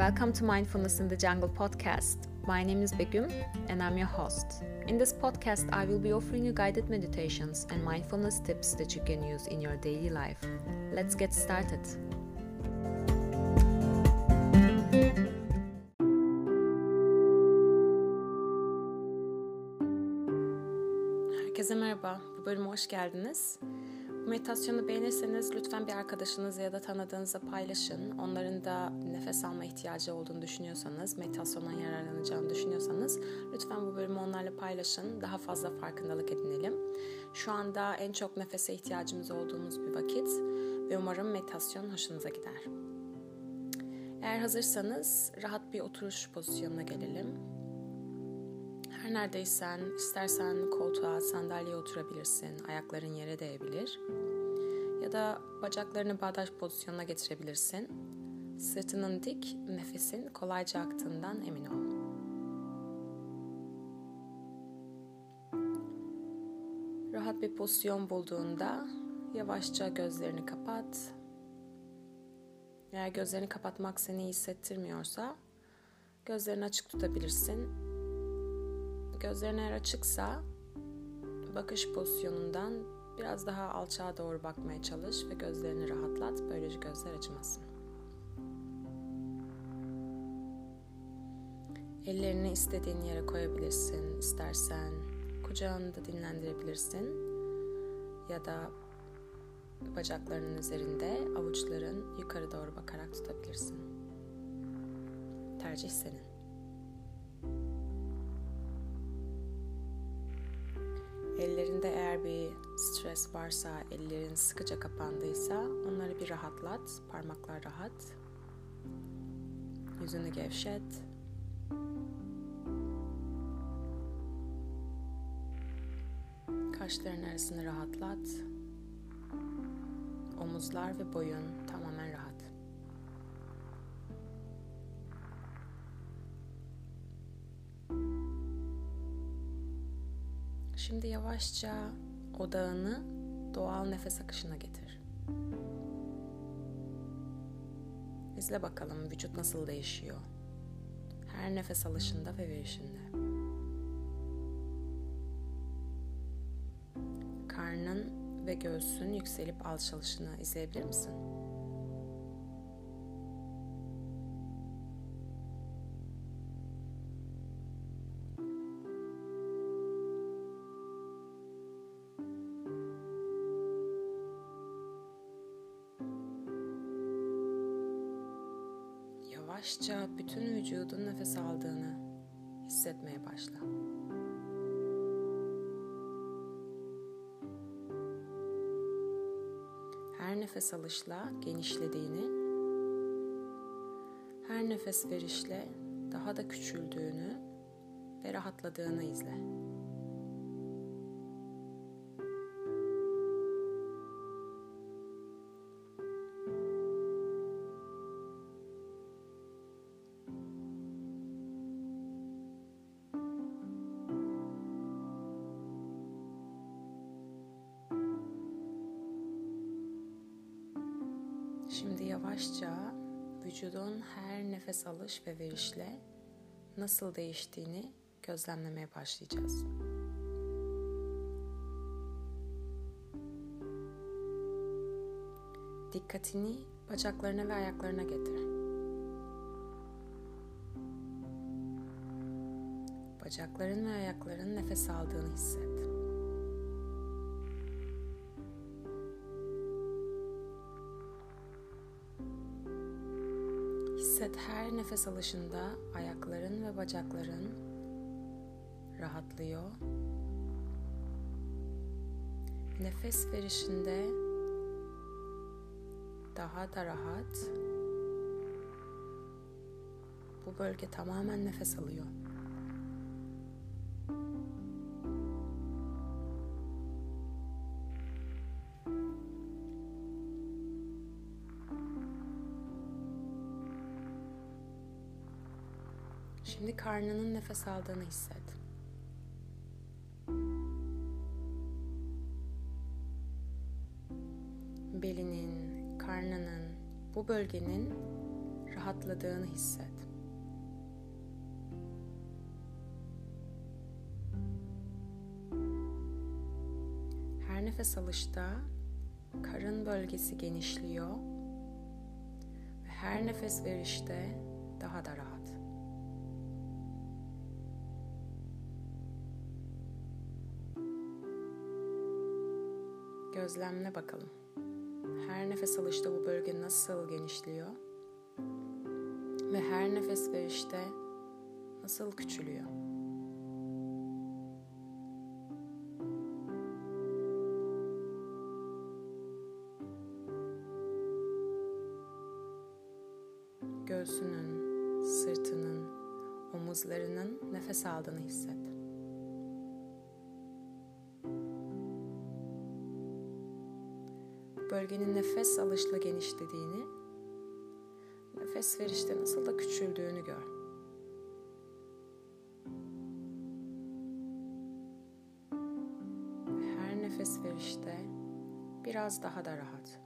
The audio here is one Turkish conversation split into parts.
Welcome to Mindfulness in the Jungle podcast. My name is Begum and I'm your host. In this podcast, I will be offering you guided meditations and mindfulness tips that you can use in your daily life. Let's get started. Herkese merhaba. Bu bölüme hoş geldiniz. Meditasyonu beğenirseniz lütfen bir arkadaşınızla ya da tanıdığınızla paylaşın. Onların da nefes alma ihtiyacı olduğunu düşünüyorsanız, meditasyondan yararlanacağını düşünüyorsanız lütfen bu bölümü onlarla paylaşın. Daha fazla farkındalık edinelim. Şu anda en çok nefese ihtiyacımız olduğumuz bir vakit ve umarım meditasyon hoşunuza gider. Eğer hazırsanız rahat bir oturuş pozisyonuna gelelim. Her neredeysen, istersen koltuğa, sandalyeye oturabilirsin, ayakların yere değebilir. Ya da bacaklarını bağdaş pozisyonuna getirebilirsin. Sırtının dik, nefesin kolayca aktığından emin ol. Rahat bir pozisyon bulduğunda yavaşça gözlerini kapat. Eğer gözlerini kapatmak seni iyi hissettirmiyorsa gözlerini açık tutabilirsin Gözlerin eğer açıksa bakış pozisyonundan biraz daha alçağa doğru bakmaya çalış ve gözlerini rahatlat. Böylece gözler acımasın. Ellerini istediğin yere koyabilirsin. İstersen kucağında dinlendirebilirsin. Ya da bacaklarının üzerinde avuçların yukarı doğru bakarak tutabilirsin. Tercih senin. Bir stres varsa, ellerin sıkıca kapandıysa onları bir rahatlat. Parmaklar rahat. Yüzünü gevşet. Kaşların arasını rahatlat. Omuzlar ve boyun tamamen rahat. Şimdi yavaşça odağını doğal nefes akışına getir. İzle bakalım vücut nasıl değişiyor. Her nefes alışında ve verişinde. Karnın ve göğsün yükselip alçalışını izleyebilir misin? Yavaşça bütün vücudun nefes aldığını hissetmeye başla. Her nefes alışla genişlediğini, her nefes verişle daha da küçüldüğünü ve rahatladığını izle. Şimdi yavaşça vücudun her nefes alış ve verişle nasıl değiştiğini gözlemlemeye başlayacağız. Dikkatini bacaklarına ve ayaklarına getir. Bacakların ve ayakların nefes aldığını hisset. Nefes alışında ayakların ve bacakların rahatlıyor. Nefes verişinde daha da rahat. Bu bölge tamamen nefes alıyor. Şimdi karnının nefes aldığını hisset. Belinin, karnının, bu bölgenin rahatladığını hisset. Her nefes alışta karın bölgesi genişliyor ve her nefes verişte daha da rahat. Gözlemle bakalım. Her nefes alışta bu bölge nasıl genişliyor? Ve her nefes verişte nasıl küçülüyor? Göğsünün, sırtının, omuzlarının nefes aldığını hisset. Bölgenin nefes alışla genişlediğini, nefes verişte nasıl da küçüldüğünü gör. Her nefes verişte biraz daha da rahat.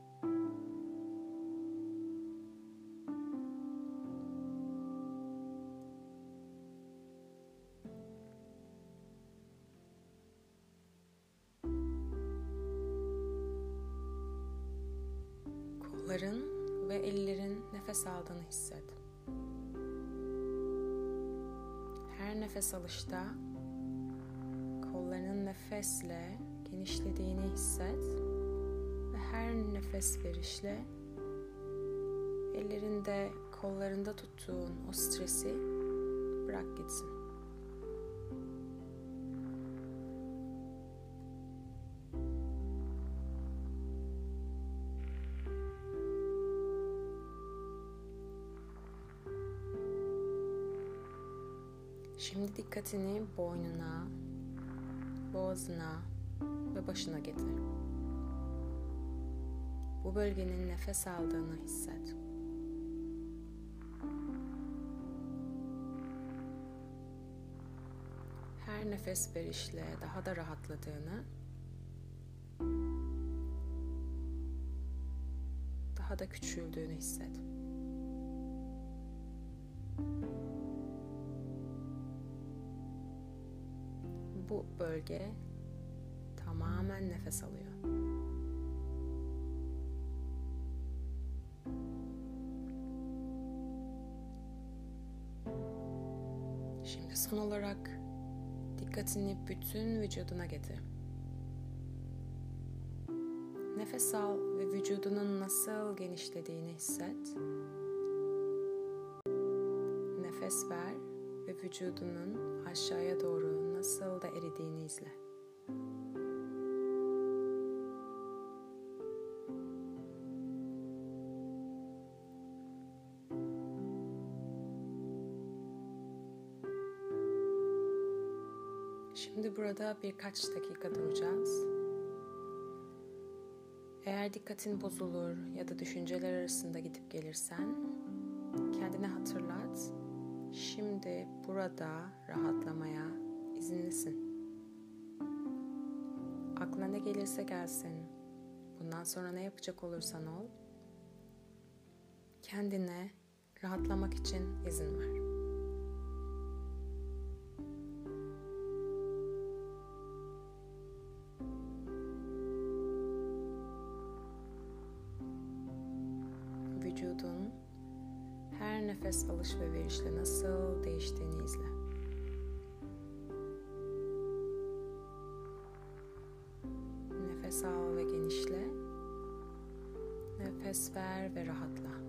Nefesle genişlediğini hisset ve her nefes verişle ellerinde, kollarında tuttuğun o stresi bırak gitsin. Şimdi dikkatini boynuna, boğazına ve başına getir. Bu bölgenin nefes aldığını hisset. Her nefes verişle daha da rahatladığını, daha da küçüldüğünü hisset. Bu bölge tamamen nefes alıyor. Şimdi son olarak dikkatini bütün vücuduna getir. Nefes al ve vücudunun nasıl genişlediğini hisset. Nefes ver ve vücudunun aşağıya doğru nasıl da eridiğini izle. Şimdi burada birkaç dakika duracağız. Eğer dikkatin bozulur ya da düşünceler arasında gidip gelirsen kendine hatırlat Şimdi burada rahatlamaya izinlisin. Aklına ne gelirse gelsin. Bundan sonra ne yapacak olursan ol. Kendine rahatlamak için izin ver. Vücudun her nefes alış ve verişle nasıl değiştiğini izle. Nefes al ve genişle. Nefes ver ve rahatla.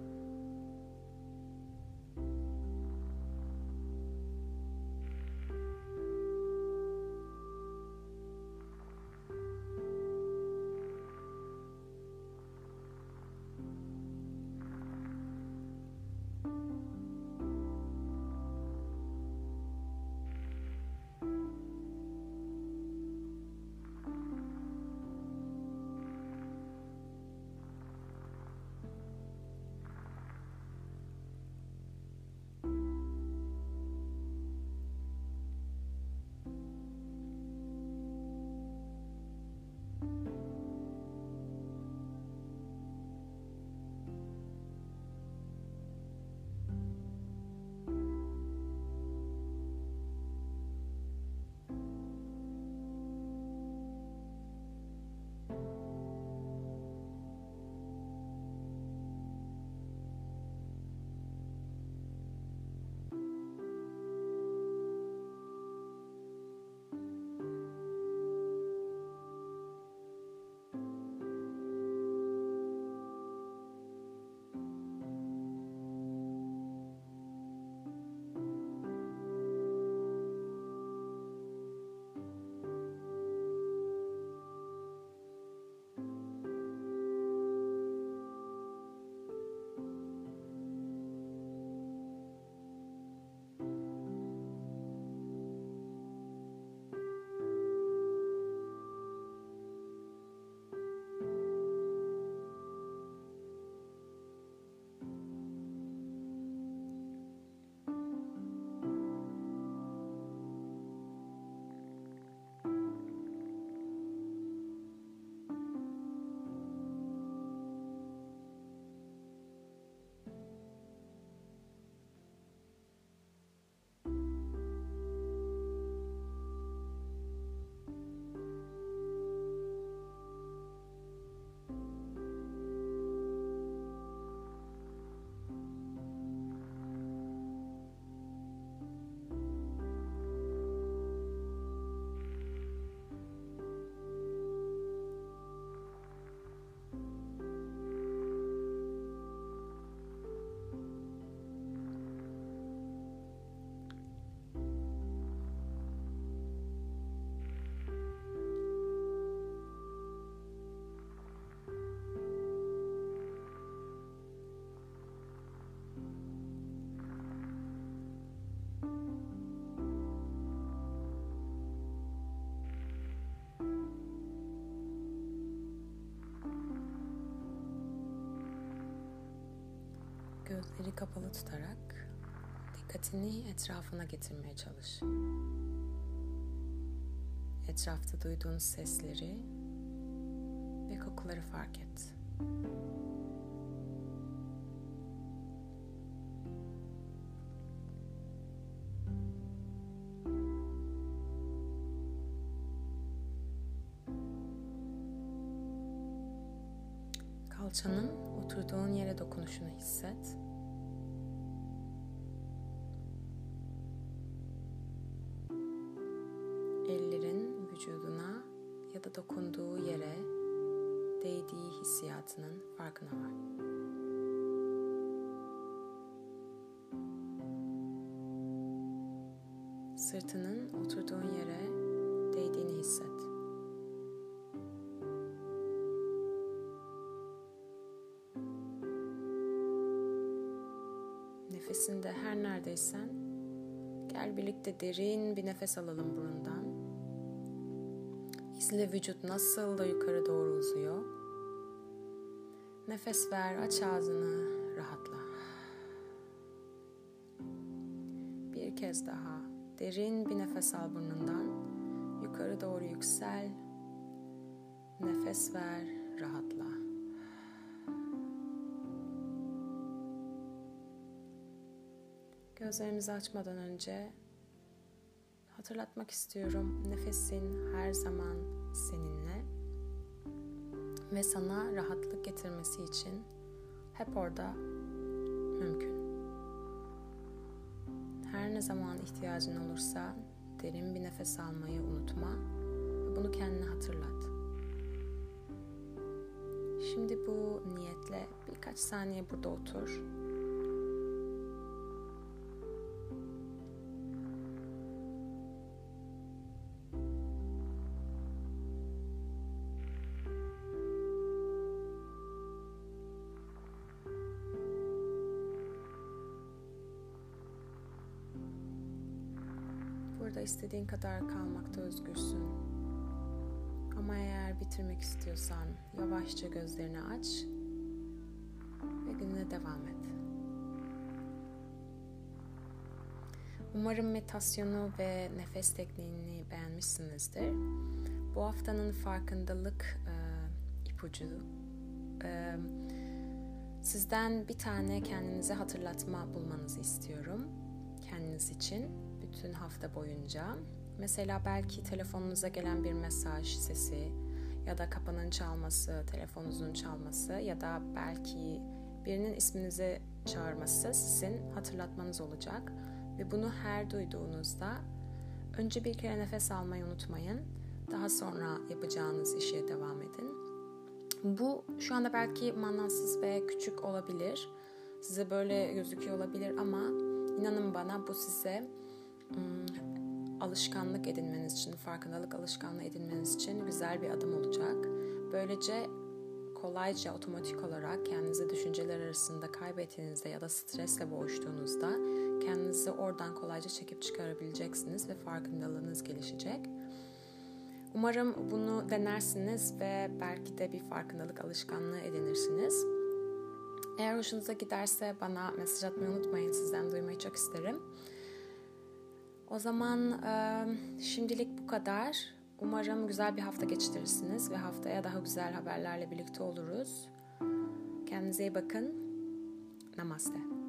Gözleri kapalı tutarak dikkatini etrafına getirmeye çalış. Etrafta duyduğun sesleri ve kokuları fark et. Kalçanın oturduğun yere dokunuşunu hisset. Ellerin vücuduna ya da dokunduğu yere değdiği hissiyatının farkına var. Sırtının oturduğun yere değdiğini hisset. Nefesinde her neredeysen gel birlikte derin bir nefes alalım burundan. İzle vücut nasıl da yukarı doğru uzuyor. Nefes ver, aç ağzını, rahatla. Bir kez daha derin bir nefes al burnundan. Yukarı doğru yüksel. Nefes ver, rahatla. Gözlerimizi açmadan önce hatırlatmak istiyorum. Nefesin her zaman seninle ve sana rahatlık getirmesi için hep orada mümkün. Her ne zaman ihtiyacın olursa derin bir nefes almayı unutma ve bunu kendine hatırlat. Şimdi bu niyetle birkaç saniye burada otur istediğin kadar kalmakta özgürsün. Ama eğer bitirmek istiyorsan yavaşça gözlerini aç ve gününe devam et. Umarım meditasyonu ve nefes tekniğini beğenmişsinizdir. Bu haftanın farkındalık e, ipucu e, sizden bir tane kendinize hatırlatma bulmanızı istiyorum kendiniz için bütün hafta boyunca. Mesela belki telefonunuza gelen bir mesaj sesi ya da kapının çalması, telefonunuzun çalması ya da belki birinin isminizi çağırması sizin hatırlatmanız olacak. Ve bunu her duyduğunuzda önce bir kere nefes almayı unutmayın. Daha sonra yapacağınız işe devam edin. Bu şu anda belki manasız ve küçük olabilir. Size böyle gözüküyor olabilir ama inanın bana bu size alışkanlık edinmeniz için, farkındalık alışkanlığı edinmeniz için güzel bir adım olacak. Böylece kolayca otomatik olarak kendinizi düşünceler arasında kaybettiğinizde ya da stresle boğuştuğunuzda kendinizi oradan kolayca çekip çıkarabileceksiniz ve farkındalığınız gelişecek. Umarım bunu denersiniz ve belki de bir farkındalık alışkanlığı edinirsiniz. Eğer hoşunuza giderse bana mesaj atmayı unutmayın. Sizden duymayı çok isterim. O zaman e, şimdilik bu kadar. Umarım güzel bir hafta geçirirsiniz ve haftaya daha güzel haberlerle birlikte oluruz. Kendinize iyi bakın. Namaste.